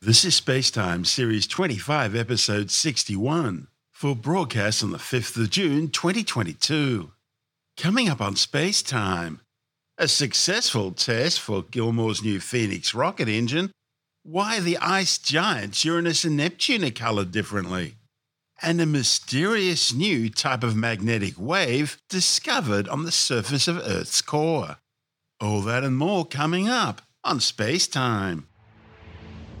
This is Spacetime Series 25, Episode 61, for broadcast on the 5th of June 2022. Coming up on Spacetime, a successful test for Gilmour's new Phoenix rocket engine, why the ice giants Uranus and Neptune are coloured differently, and a mysterious new type of magnetic wave discovered on the surface of Earth's core. All that and more coming up on Spacetime.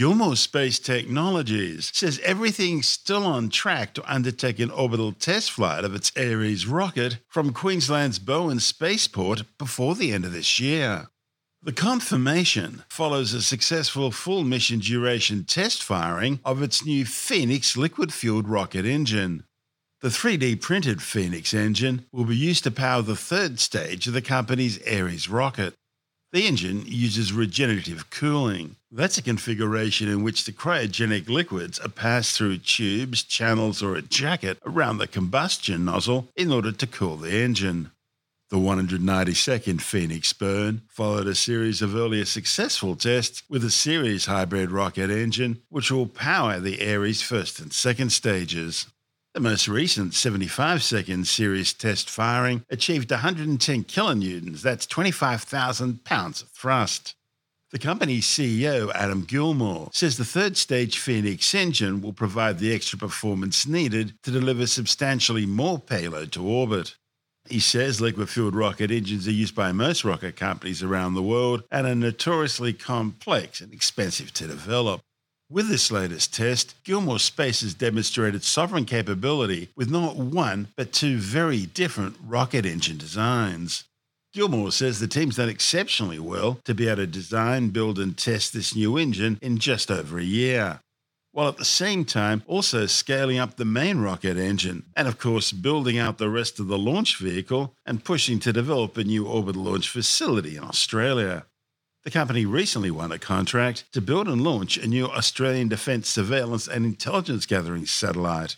Gilmour Space Technologies says everything's still on track to undertake an orbital test flight of its Eris rocket from Queensland's Bowen Spaceport before the end of this year. The confirmation follows a successful full mission duration test firing of its new Phoenix liquid fueled rocket engine. The 3D printed Phoenix engine will be used to power the third stage of the company's Eris rocket. The engine uses regenerative cooling. That's a configuration in which the cryogenic liquids are passed through tubes, channels, or a jacket around the combustion nozzle in order to cool the engine. The 192nd Phoenix burn followed a series of earlier successful tests with a Sirius hybrid rocket engine, which will power the Eris first and second stages. The most recent 75 second series test firing achieved 110 kilonewtons, that's 25,000 pounds of thrust. The company's CEO, Adam Gilmour, says the third stage Phoenix engine will provide the extra performance needed to deliver substantially more payload to orbit. He says liquid fueled rocket engines are used by most rocket companies around the world and are notoriously complex and expensive to develop. With this latest test, Gilmour Space has demonstrated sovereign capability with not one, but two very different rocket engine designs. Gilmour says the team's done exceptionally well to be able to design, build, and test this new engine in just over a year, while at the same time also scaling up the main rocket engine, and of course building out the rest of the launch vehicle and pushing to develop a new orbital launch facility in Australia. The company recently won a contract to build and launch a new Australian defence surveillance and intelligence gathering satellite.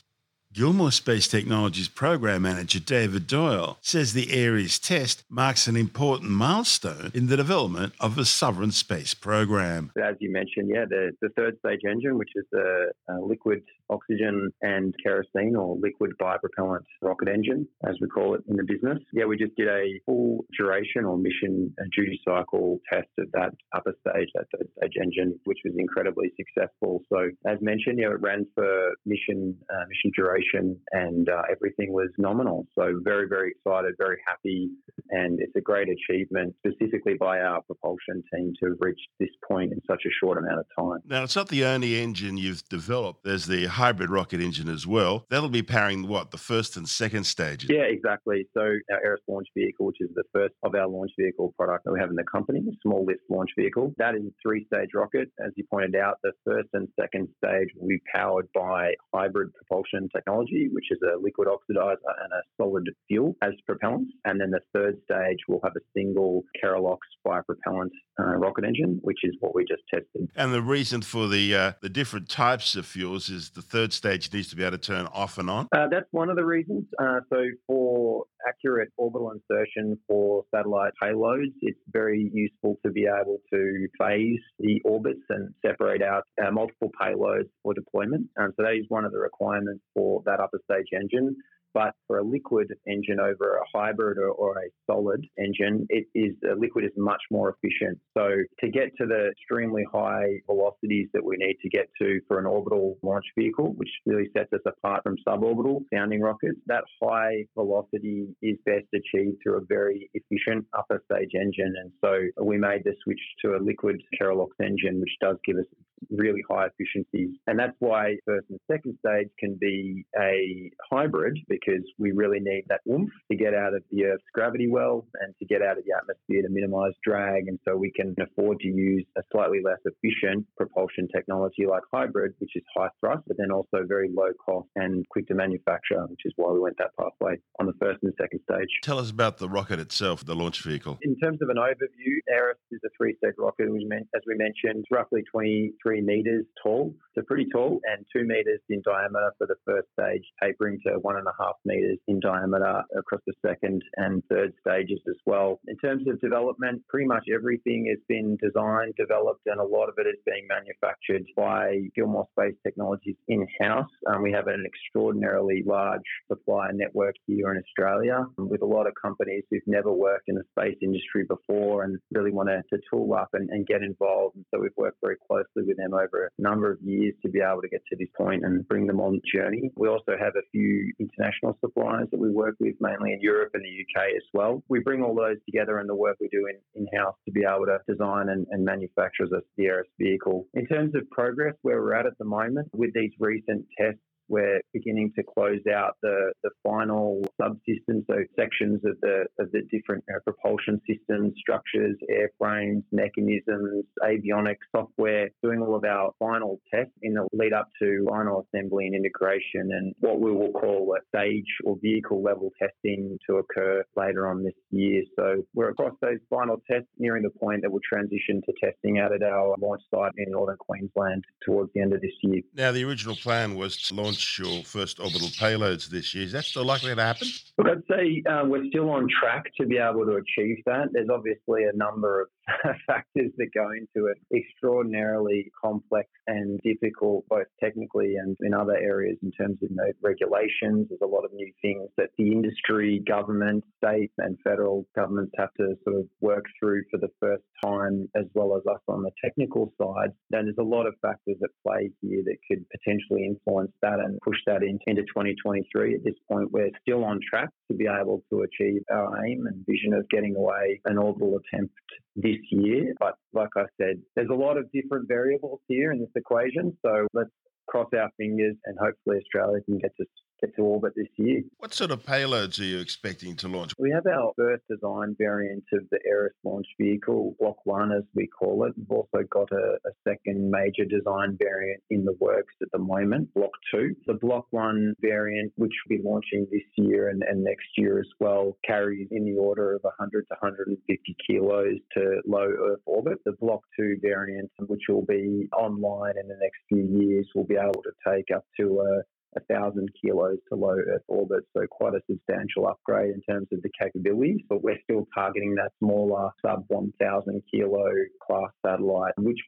Gilmour Space Technologies program manager David Doyle says the Eris test marks an important milestone in the development of a sovereign space program. As you mentioned, yeah, the, the third stage engine, which is a, a uh, liquid oxygen and kerosene or liquid bipropellant rocket engine, as we call it in the business. Yeah, we just did a full duration or mission duty cycle test of that upper stage, that third stage engine, which was incredibly successful. So, as mentioned, yeah, it ran for mission uh, mission duration and uh, everything was nominal. So very, very excited, very happy, and it's a great achievement specifically by our propulsion team to have reached this point in such a short amount of time. Now, it's not the only engine you've developed. There's the hybrid rocket engine as well. That'll be powering what the first and second stages. Yeah, exactly. So our Eris launch vehicle, which is the first of our launch vehicle product that we have in the company, a small lift launch vehicle. That is a three-stage rocket. As you pointed out, the first and second stage will be powered by hybrid propulsion technology which is a liquid oxidizer and a solid fuel as propellants. And then the third stage will have a single Kerolox bipropellant uh, rocket engine, which is what we just tested. And the reason for the uh, the different types of fuels is the third stage needs to be able to turn off and on. Uh, that's one of the reasons. Uh, so for accurate orbital insertion for satellite payloads, it's very useful to be able to phase the orbits and separate out uh, multiple payloads for deployment. And so that is one of the requirements for that upper stage engine. But for a liquid engine over a hybrid or, or a solid engine, it is a liquid is much more efficient. So to get to the extremely high velocities that we need to get to for an orbital launch vehicle, which really sets us apart from suborbital sounding rockets, that high velocity is best achieved through a very efficient upper stage engine. And so we made the switch to a liquid Kerolox engine, which does give us really high efficiencies. And that's why first and second stage can be a hybrid because we really need that oomph to get out of the Earth's gravity well and to get out of the atmosphere to minimize drag. And so we can afford to use a slightly less efficient propulsion technology like hybrid, which is high thrust, but then also very low cost and quick to manufacture, which is why we went that pathway on the first and second stage. Tell us about the rocket itself, the launch vehicle. In terms of an overview, Eris is a three-stage rocket, as we mentioned, roughly 23 metres tall, so pretty tall, and two metres in diameter for the first stage, tapering to one and a half metres in diameter across the second and third stages as well. In terms of development, pretty much everything has been designed, developed, and a lot of it is being manufactured by Gilmour Space Technologies in-house. Um, we have an extraordinarily large supplier network here in Australia with a lot of companies who've never worked in the space industry before and really want to, to tool up and, and get involved. And so we've worked very closely with them over a number of years to be able to get to this point and bring them on the journey. We also have a few international suppliers that we work with, mainly in Europe and the UK as well. We bring all those together and the work we do in, in-house to be able to design and, and manufacture the Eris vehicle. In terms of progress, where we're at at the moment with these recent tests we're beginning to close out the, the final subsystems, so sections of the of the different uh, propulsion systems, structures, airframes, mechanisms, avionics, software, doing all of our final tests in the lead up to final assembly and integration and what we will call a stage or vehicle level testing to occur later on this year. So we're across those final tests, nearing the point that we'll transition to testing out at our launch site in northern Queensland towards the end of this year. Now, the original plan was to launch launch your first orbital payloads this year. Is that still likely to happen? Look, I'd say uh, we're still on track to be able to achieve that. There's obviously a number of factors that go into it. Extraordinarily complex and difficult, both technically and in other areas in terms of you know, regulations. There's a lot of new things that the industry, government, state, and federal governments have to sort of work through for the first time, as well as us on the technical side. And there's a lot of factors at play here that could potentially influence that and push that in, into 2023. At this point, we're still on track to be able to achieve our aim and vision of getting away an orbital attempt this year. But like I said, there's a lot of different variables here in this equation. So let's cross our fingers and hopefully Australia can get to to orbit this year. What sort of payloads are you expecting to launch? We have our first design variant of the Eris launch vehicle, Block 1 as we call it. We've also got a, a second major design variant in the works at the moment, Block 2. The Block 1 variant, which we'll be launching this year and, and next year as well, carries in the order of 100 to 150 kilos to low Earth orbit. The Block 2 variant, which will be online in the next few years, will be able to take up to a 1,000 kilos to low Earth orbit, so quite a substantial upgrade in terms of the capabilities. But we're still targeting that smaller sub 1,000 kilo class satellite, which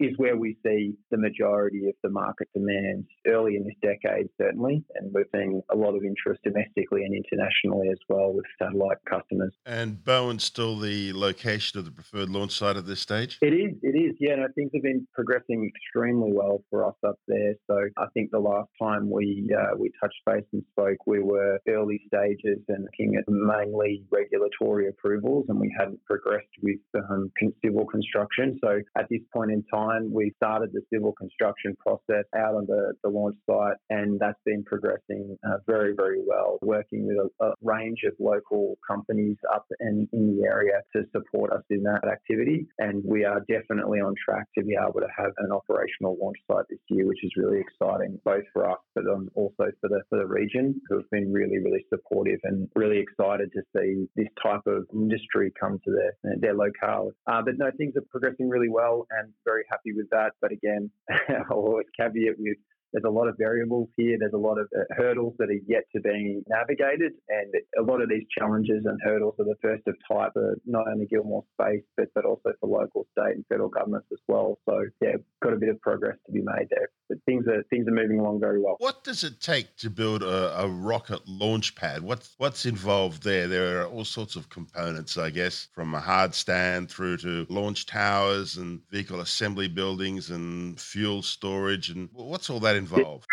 is where we see the majority of the market demands early in this decade, certainly. And we're seeing a lot of interest domestically and internationally as well with satellite customers. And Bowen's still the location of the preferred launch site at this stage? It is, it is. Yeah, no, things have been progressing extremely well for us up there. So I think the last time we we uh, we touched base and spoke, we were early stages and looking at mainly regulatory approvals, and we hadn't progressed with um, civil construction. So at this point in time, we started the civil construction process out on the, the launch site, and that's been progressing uh, very very well. Working with a, a, range of local companies up and in the area to support us in that activity, and we are definitely on track to be able to have an operational launch site this year, which is really exciting both for us but um, also for the for the region who have been really really supportive and really excited to see this type of industry come to their their locale. Uh, but no, things are progressing really well and very happy with that. But again, I'll always caveat with there's a lot of variables here. There's a lot of uh, hurdles that are yet to be navigated, and a lot of these challenges and hurdles are the first of type for not only Gilmour Space, but but also for local, state, and federal governments as well. So yeah, got a bit of progress to be made there, but things are things are moving along very well. What does it take to build a, a rocket launch pad? What's what's involved there? There are all sorts of components, I guess, from a hard stand through to launch towers and vehicle assembly buildings and fuel storage, and what's all that involved?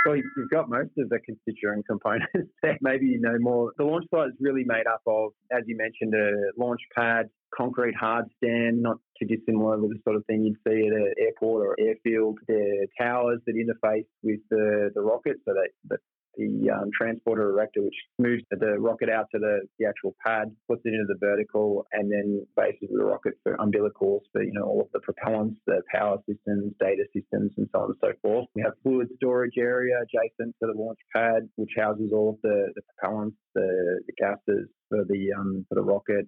Well, you've got most of the constituent components there. Maybe you know more. The launch site is really made up of, as you mentioned, a launch pad, concrete hard stand, not too dissimilar with the sort of thing you'd see at an airport or airfield. They're towers that interface with the, the rocket so that, that the um, transporter erector, which moves the rocket out to the, the actual pad, puts it into the vertical, and then bases the rocket for umbilicals for you know all of the propellants, the power systems, data systems, and so on and so forth. We have fluid storage area adjacent to the launch pad, which houses all of the, the propellants, the, the gases for the um, for the rocket.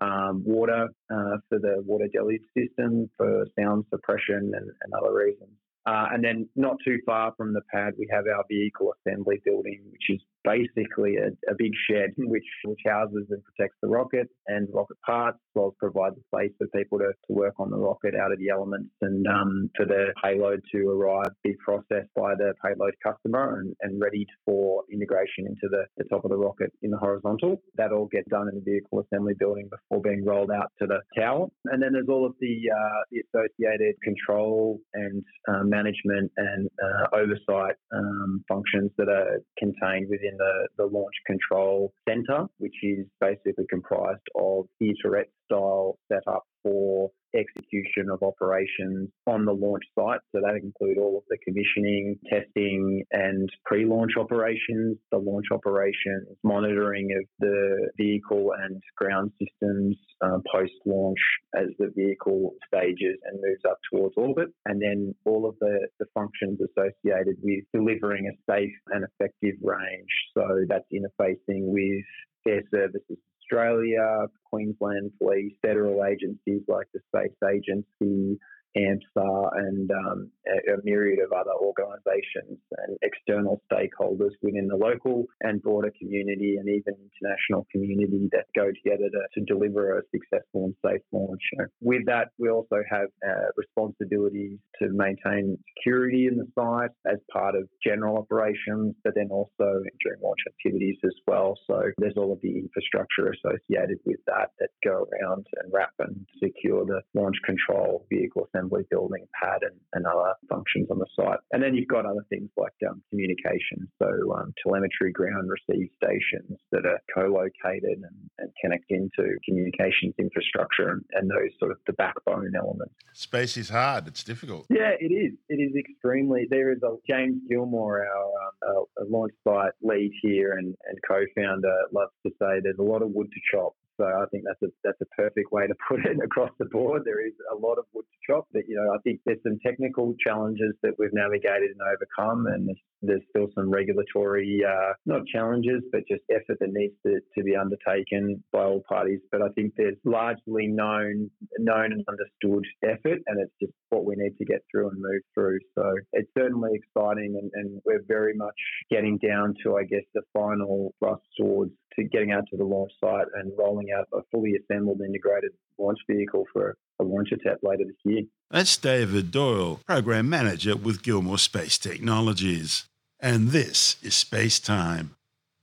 Um, water uh, for the water deluge system for sound suppression and, and other reasons. Uh, and then not too far from the pad, we have our vehicle assembly building, which is basically a, a, big shed which, which houses and protects the rocket and rocket parts, as well as provides a place for people to, to work on the rocket out of the elements and um, for the payload to arrive, be processed by the payload customer and, and ready for integration into the, the top of the rocket in the horizontal. That all gets done in the vehicle assembly building before being rolled out to the tower. And then there's all of the, uh, the associated control and uh, management and uh, oversight um, functions that are contained within in the, the launch control center, which is basically comprised of the turret style setup for execution of operations on the launch site. So that include all of the commissioning, testing, and pre-launch operations, the launch operations, monitoring of the vehicle and ground systems uh, post-launch as the vehicle stages and moves up towards orbit, and then all of the, the functions associated with delivering a safe and effective range. So that's interfacing with air services Australia, Queensland Police, federal agencies like the Space Agency, AMSA and um, a, a, myriad of other organisations and external stakeholders within the local and broader community and even international community that go together to, to deliver a successful and safe launch. With that, we also have uh, responsibilities to maintain security in the site as part of general operations, but then also during launch activities as well. So there's all of the infrastructure associated with that that go around and wrap and secure the launch control vehicle assembly building pad and, and other functions on the site. And then you've got other things like um, communication, so um, telemetry ground receive stations that are co-located and, and connect into communications infrastructure and, and those sort of the backbone elements. Space is hard. It's difficult. Yeah, it is. It is extremely. There is a James Gilmour, our um, launch site lead here and, and co-founder, loves to say there's a lot of wood to chop so I think that's a that's a perfect way to put it across the board. There is a lot of wood to chop. But you know, I think there's some technical challenges that we've navigated and overcome, and there's, there's still some regulatory uh, not challenges, but just effort that needs to, to be undertaken by all parties. But I think there's largely known known and understood effort, and it's just what we need to get through and move through. So it's certainly exciting, and, and we're very much getting down to, I guess, the final thrust towards to getting out to the launch site and rolling out a fully assembled integrated launch vehicle for a launch attempt later this year. That's David Doyle, Program Manager with Gilmour Space Technologies. And this is Space Time.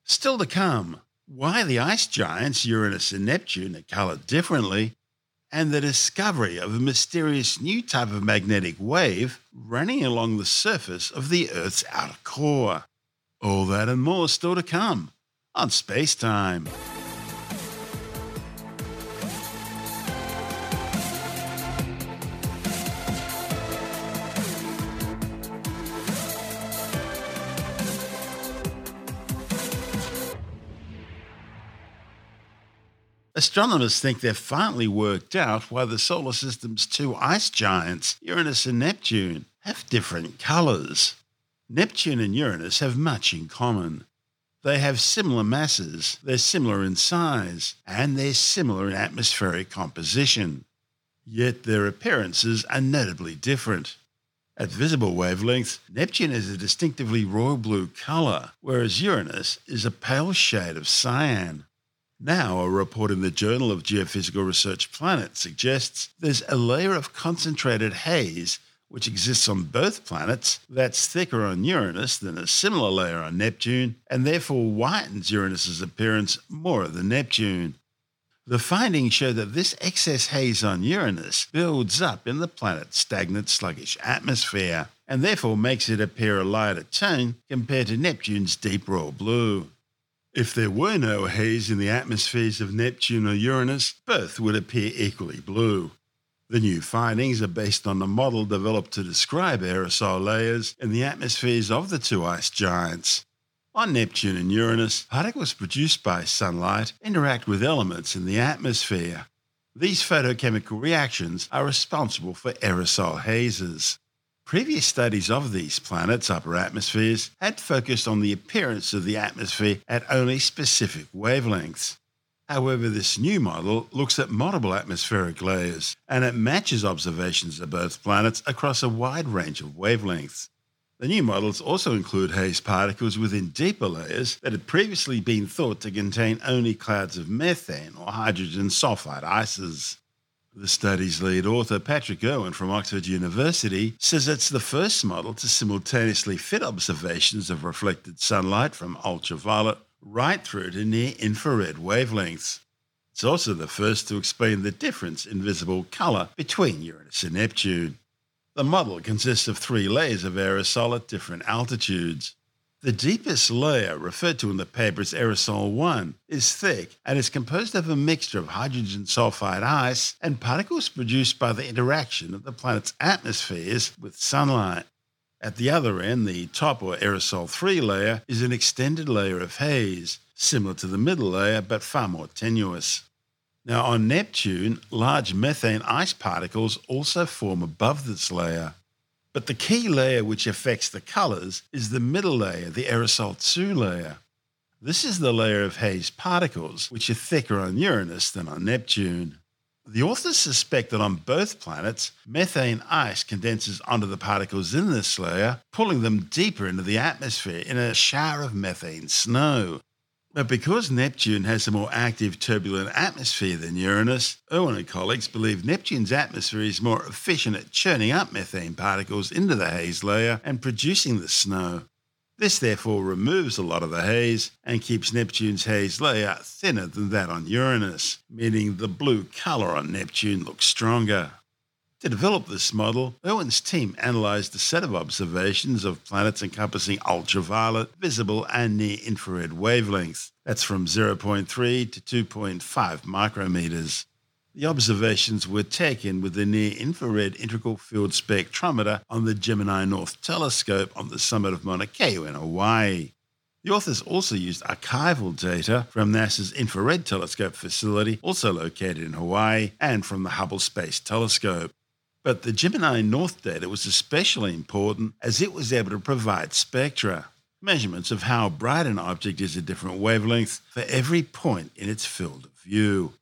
Still to come, why the ice giants Uranus and Neptune are coloured differently, and the discovery of a mysterious new type of magnetic wave running along the surface of the Earth's outer core. All that and more still to come on Space Time. Astronomers think they've finally worked out why the solar system's two ice giants, Uranus and Neptune, have different colours. Neptune and Uranus have much in common. They have similar masses, they're similar in size, and they're similar in atmospheric composition. Yet their appearances are notably different. At visible wavelengths, Neptune is a distinctively royal blue colour, whereas Uranus is a pale shade of cyan. Now, a report in the Journal of Geophysical Research Planet suggests there's a layer of concentrated haze which exists on both planets that's thicker on Uranus than a similar layer on Neptune, and therefore whitens Uranus's appearance more than Neptune. The findings show that this excess haze on Uranus builds up in the planet's stagnant, sluggish atmosphere, and therefore makes it appear a lighter tone compared to Neptune's deep royal blue. If there were no haze in the atmospheres of Neptune or Uranus, both would appear equally blue. The new findings are based on a model developed to describe aerosol layers in the atmospheres of the two ice giants. On Neptune and Uranus, particles produced by sunlight interact with elements in the atmosphere. These photochemical reactions are responsible for aerosol hazes. Previous studies of these planets' upper atmospheres had focused on the appearance of the atmosphere at only specific wavelengths. However, this new model looks at multiple atmospheric layers and it matches observations of both planets across a wide range of wavelengths. The new models also include haze particles within deeper layers that had previously been thought to contain only clouds of methane or hydrogen sulfide ices. The study's lead author, Patrick Irwin from Oxford University, says it's the first model to simultaneously fit observations of reflected sunlight from ultraviolet right through to near infrared wavelengths. It's also the first to explain the difference in visible colour between Uranus and Neptune. The model consists of three layers of aerosol at different altitudes. The deepest layer, referred to in the paper as aerosol 1, is thick and is composed of a mixture of hydrogen sulfide ice and particles produced by the interaction of the planet's atmospheres with sunlight. At the other end, the top or aerosol 3 layer is an extended layer of haze, similar to the middle layer but far more tenuous. Now, on Neptune, large methane ice particles also form above this layer. But the key layer which affects the colours is the middle layer, the aerosol 2 layer. This is the layer of haze particles which are thicker on Uranus than on Neptune. The authors suspect that on both planets, methane ice condenses onto the particles in this layer, pulling them deeper into the atmosphere in a shower of methane snow. But because Neptune has a more active turbulent atmosphere than Uranus, Irwin and colleagues believe Neptune's atmosphere is more efficient at churning up methane particles into the haze layer and producing the snow. This therefore removes a lot of the haze and keeps Neptune's haze layer thinner than that on Uranus, meaning the blue colour on Neptune looks stronger. To develop this model, Irwin's team analysed a set of observations of planets encompassing ultraviolet, visible, and near infrared wavelengths. That's from 0.3 to 2.5 micrometers. The observations were taken with the near infrared integral field spectrometer on the Gemini North Telescope on the summit of Mauna Kea in Hawaii. The authors also used archival data from NASA's Infrared Telescope facility, also located in Hawaii, and from the Hubble Space Telescope. But the Gemini North data was especially important as it was able to provide spectra, measurements of how bright an object is at different wavelengths for every point in its field of view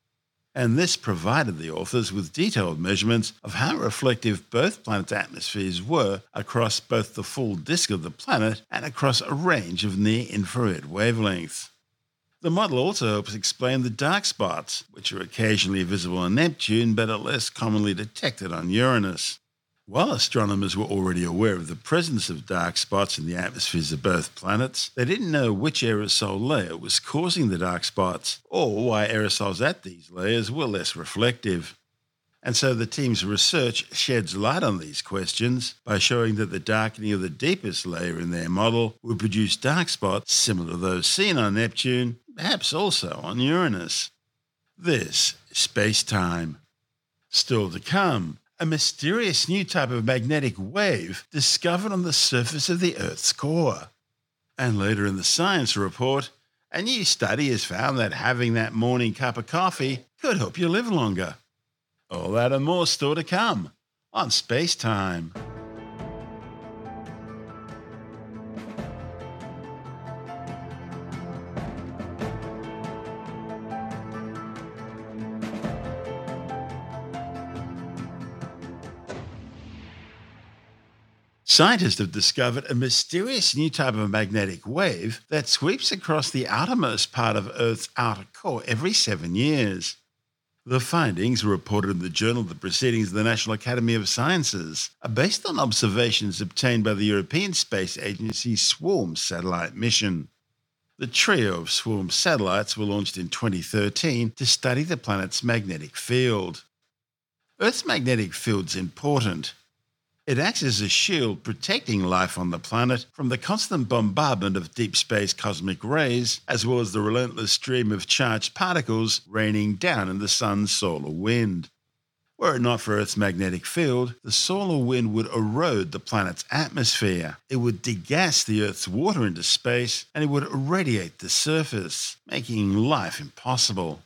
and this provided the authors with detailed measurements of how reflective both planets' atmospheres were across both the full disk of the planet and across a range of near infrared wavelengths. The model also helps explain the dark spots, which are occasionally visible on Neptune but are less commonly detected on Uranus. While astronomers were already aware of the presence of dark spots in the atmospheres of both planets, they didn't know which aerosol layer was causing the dark spots or why aerosols at these layers were less reflective. And so the team's research sheds light on these questions by showing that the darkening of the deepest layer in their model would produce dark spots similar to those seen on Neptune, perhaps also on Uranus. This is space time. Still to come, a mysterious new type of magnetic wave discovered on the surface of the Earth's core. And later in the science report, a new study has found that having that morning cup of coffee could help you live longer. All that and more still to come on Space Time. Scientists have discovered a mysterious new type of magnetic wave that sweeps across the outermost part of Earth's outer core every seven years. The findings, reported in the Journal of the Proceedings of the National Academy of Sciences, are based on observations obtained by the European Space Agency's SWARM satellite mission. The trio of SWARM satellites were launched in 2013 to study the planet's magnetic field. Earth's magnetic field is important It acts as a shield protecting life on the planet from the constant bombardment of deep space cosmic rays, as well as the relentless stream of charged particles raining down in the sun's solar wind. Were it not for Earth's magnetic field, the solar wind would erode the planet's atmosphere. It would degas the Earth's water into space, and it would irradiate the surface, making life impossible.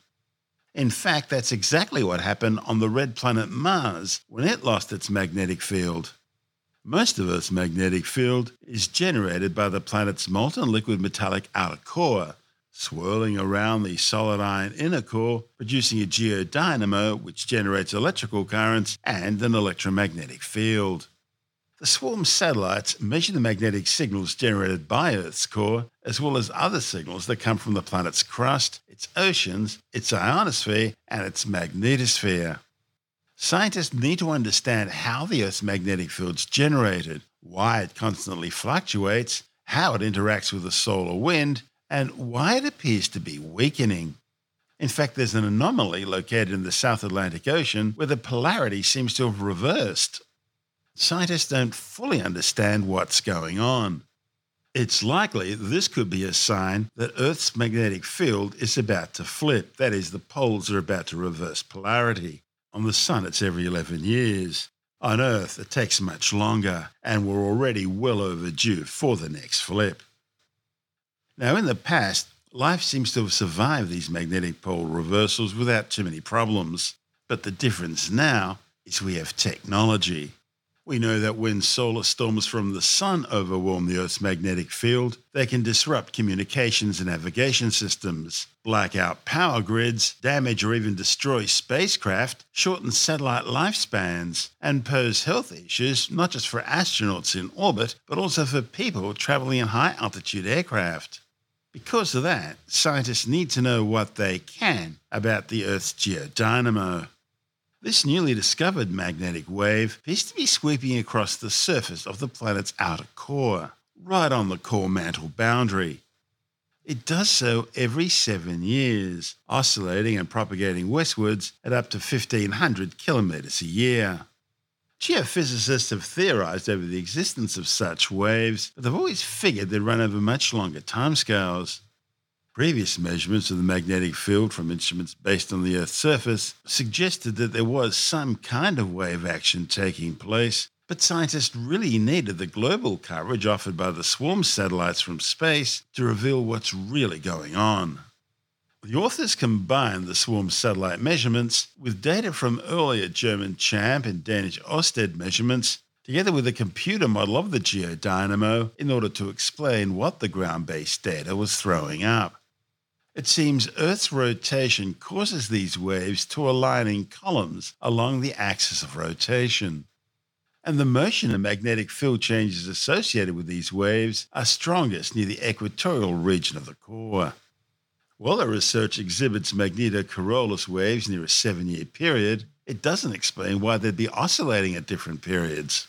In fact, that's exactly what happened on the red planet Mars when it lost its magnetic field. Most of Earth's magnetic field is generated by the planet's molten liquid metallic outer core, swirling around the solid iron inner core, producing a geodynamo which generates electrical currents and an electromagnetic field. The swarm satellites measure the magnetic signals generated by Earth's core, as well as other signals that come from the planet's crust, its oceans, its ionosphere, and its magnetosphere. Scientists need to understand how the Earth's magnetic field is generated, why it constantly fluctuates, how it interacts with the solar wind, and why it appears to be weakening. In fact, there's an anomaly located in the South Atlantic Ocean where the polarity seems to have reversed scientists don't fully understand what's going on. It's likely this could be a sign that Earth's magnetic field is about to flip, that is, the poles are about to reverse polarity. On the Sun, it's every 11 years. On Earth, it takes much longer, and we're already well overdue for the next flip. Now, in the past, life seems to have survived these magnetic pole reversals without too many problems. But the difference now is we have technology. We know that when solar storms from the sun overwhelm the Earth's magnetic field, they can disrupt communications and navigation systems, black out power grids, damage or even destroy spacecraft, shorten satellite lifespans, and pose health issues not just for astronauts in orbit, but also for people traveling in high altitude aircraft. Because of that, scientists need to know what they can about the Earth's geodynamo. This newly discovered magnetic wave appears to be sweeping across the surface of the planet's outer core, right on the core mantle boundary. It does so every seven years, oscillating and propagating westwards at up to 1500 kilometres a year. Geophysicists have theorized over the existence of such waves, but they've always figured they'd run over much longer timescales. Previous measurements of the magnetic field from instruments based on the Earth's surface suggested that there was some kind of wave action taking place, but scientists really needed the global coverage offered by the swarm satellites from space to reveal what's really going on. The authors combined the swarm satellite measurements with data from earlier German CHAMP and Danish Orsted measurements, together with a computer model of the geodynamo, in order to explain what the ground based data was throwing up. It seems Earth's rotation causes these waves to align in columns along the axis of rotation. And the motion and magnetic field changes associated with these waves are strongest near the equatorial region of the core. While the research exhibits magneto-Coriolis waves near a seven year period, it doesn't explain why they'd be oscillating at different periods.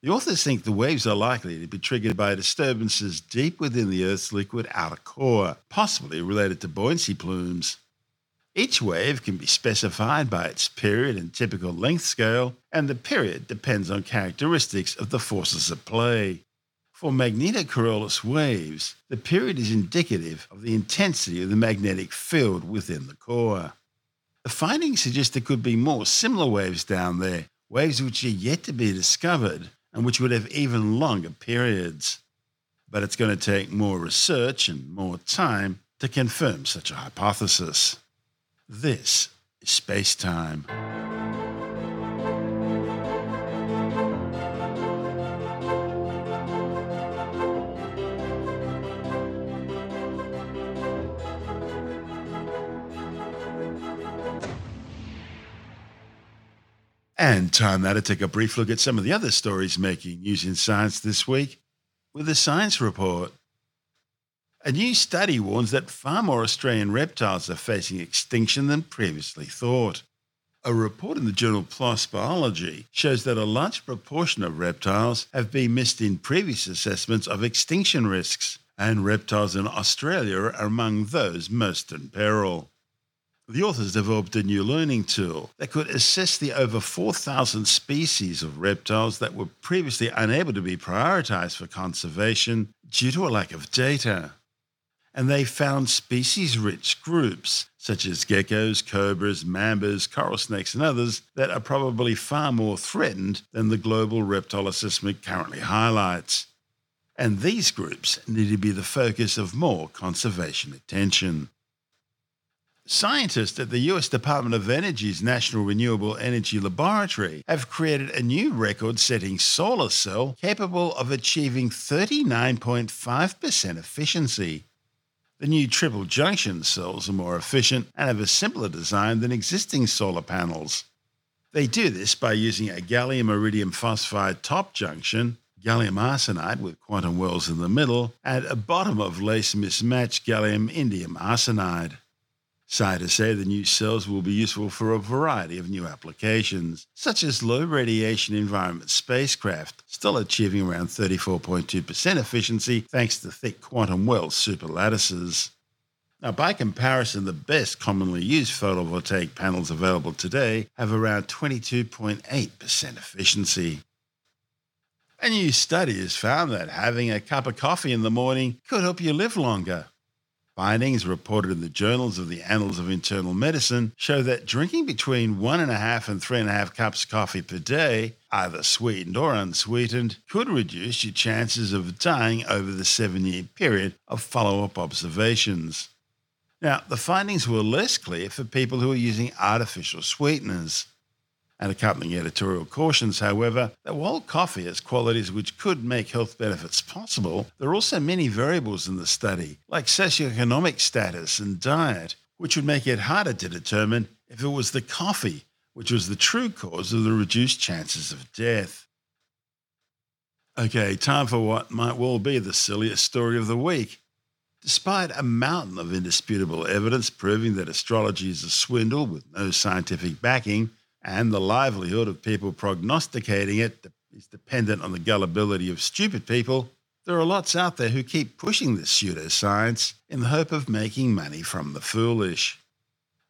The authors think the waves are likely to be triggered by disturbances deep within the Earth's liquid outer core, possibly related to buoyancy plumes. Each wave can be specified by its period and typical length scale, and the period depends on characteristics of the forces at play. For magneto-Coriolis waves, the period is indicative of the intensity of the magnetic field within the core. The findings suggest there could be more similar waves down there, waves which are yet to be discovered, and which would have even longer periods. But it's going to take more research and more time to confirm such a hypothesis. This is space time. And time now to take a brief look at some of the other stories making news in science this week with a science report. A new study warns that far more Australian reptiles are facing extinction than previously thought. A report in the journal PLOS Biology shows that a large proportion of reptiles have been missed in previous assessments of extinction risks, and reptiles in Australia are among those most in peril. The authors developed a new learning tool that could assess the over 4,000 species of reptiles that were previously unable to be prioritized for conservation due to a lack of data. And they found species rich groups, such as geckos, cobras, mambas, coral snakes, and others, that are probably far more threatened than the global reptile assessment currently highlights. And these groups need to be the focus of more conservation attention. Scientists at the US Department of Energy's National Renewable Energy Laboratory have created a new record setting solar cell capable of achieving 39.5% efficiency. The new triple junction cells are more efficient and have a simpler design than existing solar panels. They do this by using a gallium indium phosphide top junction, gallium arsenide with quantum wells in the middle, and a bottom of lace mismatched gallium indium arsenide. Scientists say the new cells will be useful for a variety of new applications, such as low radiation environment spacecraft, still achieving around 34.2% efficiency thanks to thick quantum well superlattices. Now, by comparison, the best commonly used photovoltaic panels available today have around 22.8% efficiency. A new study has found that having a cup of coffee in the morning could help you live longer. Findings reported in the journals of the Annals of Internal Medicine show that drinking between one and a half and three and a half cups of coffee per day, either sweetened or unsweetened, could reduce your chances of dying over the seven year period of follow up observations. Now, the findings were less clear for people who are using artificial sweeteners. And accompanying editorial cautions, however, that while coffee has qualities which could make health benefits possible, there are also many variables in the study, like socioeconomic status and diet, which would make it harder to determine if it was the coffee which was the true cause of the reduced chances of death. Okay, time for what might well be the silliest story of the week. Despite a mountain of indisputable evidence proving that astrology is a swindle with no scientific backing, and the livelihood of people prognosticating it is dependent on the gullibility of stupid people, there are lots out there who keep pushing this pseudoscience in the hope of making money from the foolish.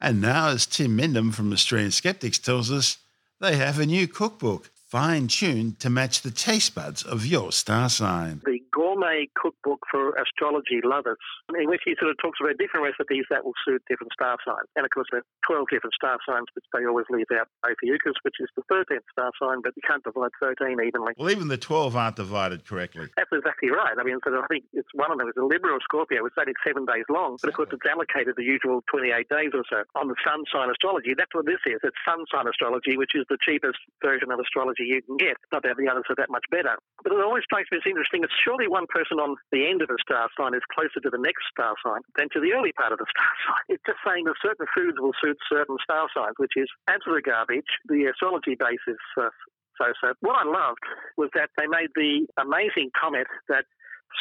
And now, as Tim Mendham from Australian Skeptics tells us, they have a new cookbook fine tuned to match the taste buds of your star sign. The gourmet cookbook for astrology lovers, in which he sort of talks about different recipes that will suit different star signs. And of course, there are 12 different star signs, which they always leave out Ophiuchus, which is the 13th star sign, but you can't divide 13 evenly. Well, even the 12 aren't divided correctly. That's exactly right. I mean, of, I think it's one of them is a Libra or Scorpio, which only seven days long, but of course, it's allocated the usual 28 days or so. On the sun sign astrology, that's what this is. It's sun sign astrology, which is the cheapest version of astrology you can get. Not that the others are that much better. But it always strikes me as interesting It's surely one person on the end of a star sign is closer to the next star sign than to the early part of the star sign. It's just saying that certain foods will suit certain star signs, which is absolute garbage. The astrology base is uh, so so. What I loved was that they made the amazing comment that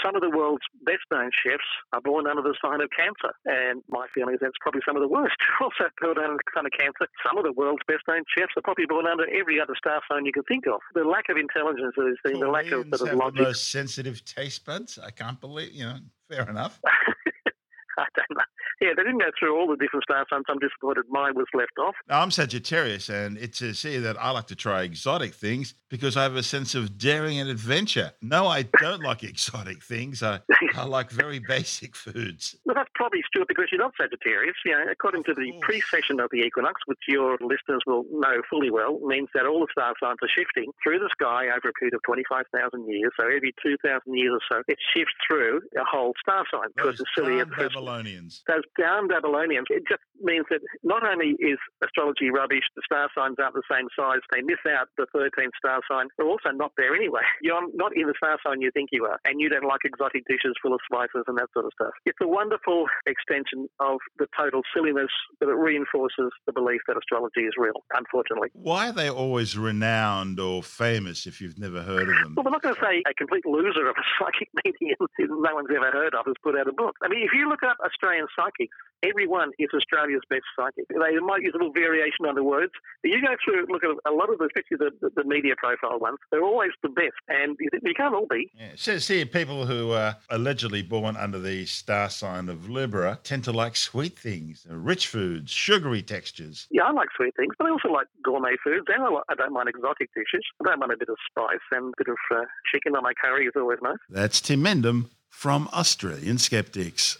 some of the world's best known chefs are born under the sign of Cancer. And my feeling is that's probably some of the worst also born under the sign of Cancer. Some of the world's best known chefs are probably born under every other star sign you can think of. The lack of intelligence that is seen, the lack of, sort of logic. The most sensitive taste buds. I can't believe, you know, fair enough. I don't know yeah, they didn't go through all the different star signs. I'm disappointed mine was left off. Now, I'm Sagittarius, and it's to see that I like to try exotic things because I have a sense of daring and adventure. No, I don't like exotic things. I, I like very basic foods. Well, that's probably, Stuart, because you're not Sagittarius. You know, according to the precession of the equinox, which your listeners will know fully well, means that all the star signs are shifting through the sky over a period of 25,000 years. So every 2,000 years or so, it shifts through a whole star sign. Because the silly Babylonians. Those down Babylonians. It just means that not only is astrology rubbish, the star signs aren't the same size, they miss out the 13th star sign. They're also not there anyway. You're not in the star sign you think you are, and you don't like exotic dishes full of spices and that sort of stuff. It's a wonderful extension of the total silliness, but it reinforces the belief that astrology is real, unfortunately. Why are they always renowned or famous if you've never heard of them? Well, we're not going to say a complete loser of a psychic medium no one's ever heard of has put out a book. I mean, if you look up Australian psychics, everyone is Australia's best psychic. They might use a little variation on the words. But you go through look at a lot of the, especially the, the, media profile ones. They're always the best, and you, you can't all be. Yeah, it says here people who are allegedly born under the star sign of Libra tend to like sweet things, rich foods, sugary textures. Yeah, I like sweet things, but I also like gourmet foods, and I, like, I don't mind exotic dishes. I don't mind a bit of spice, and a bit of uh, chicken on my curry is always nice. That's Tim Mendham from Australian Skeptics.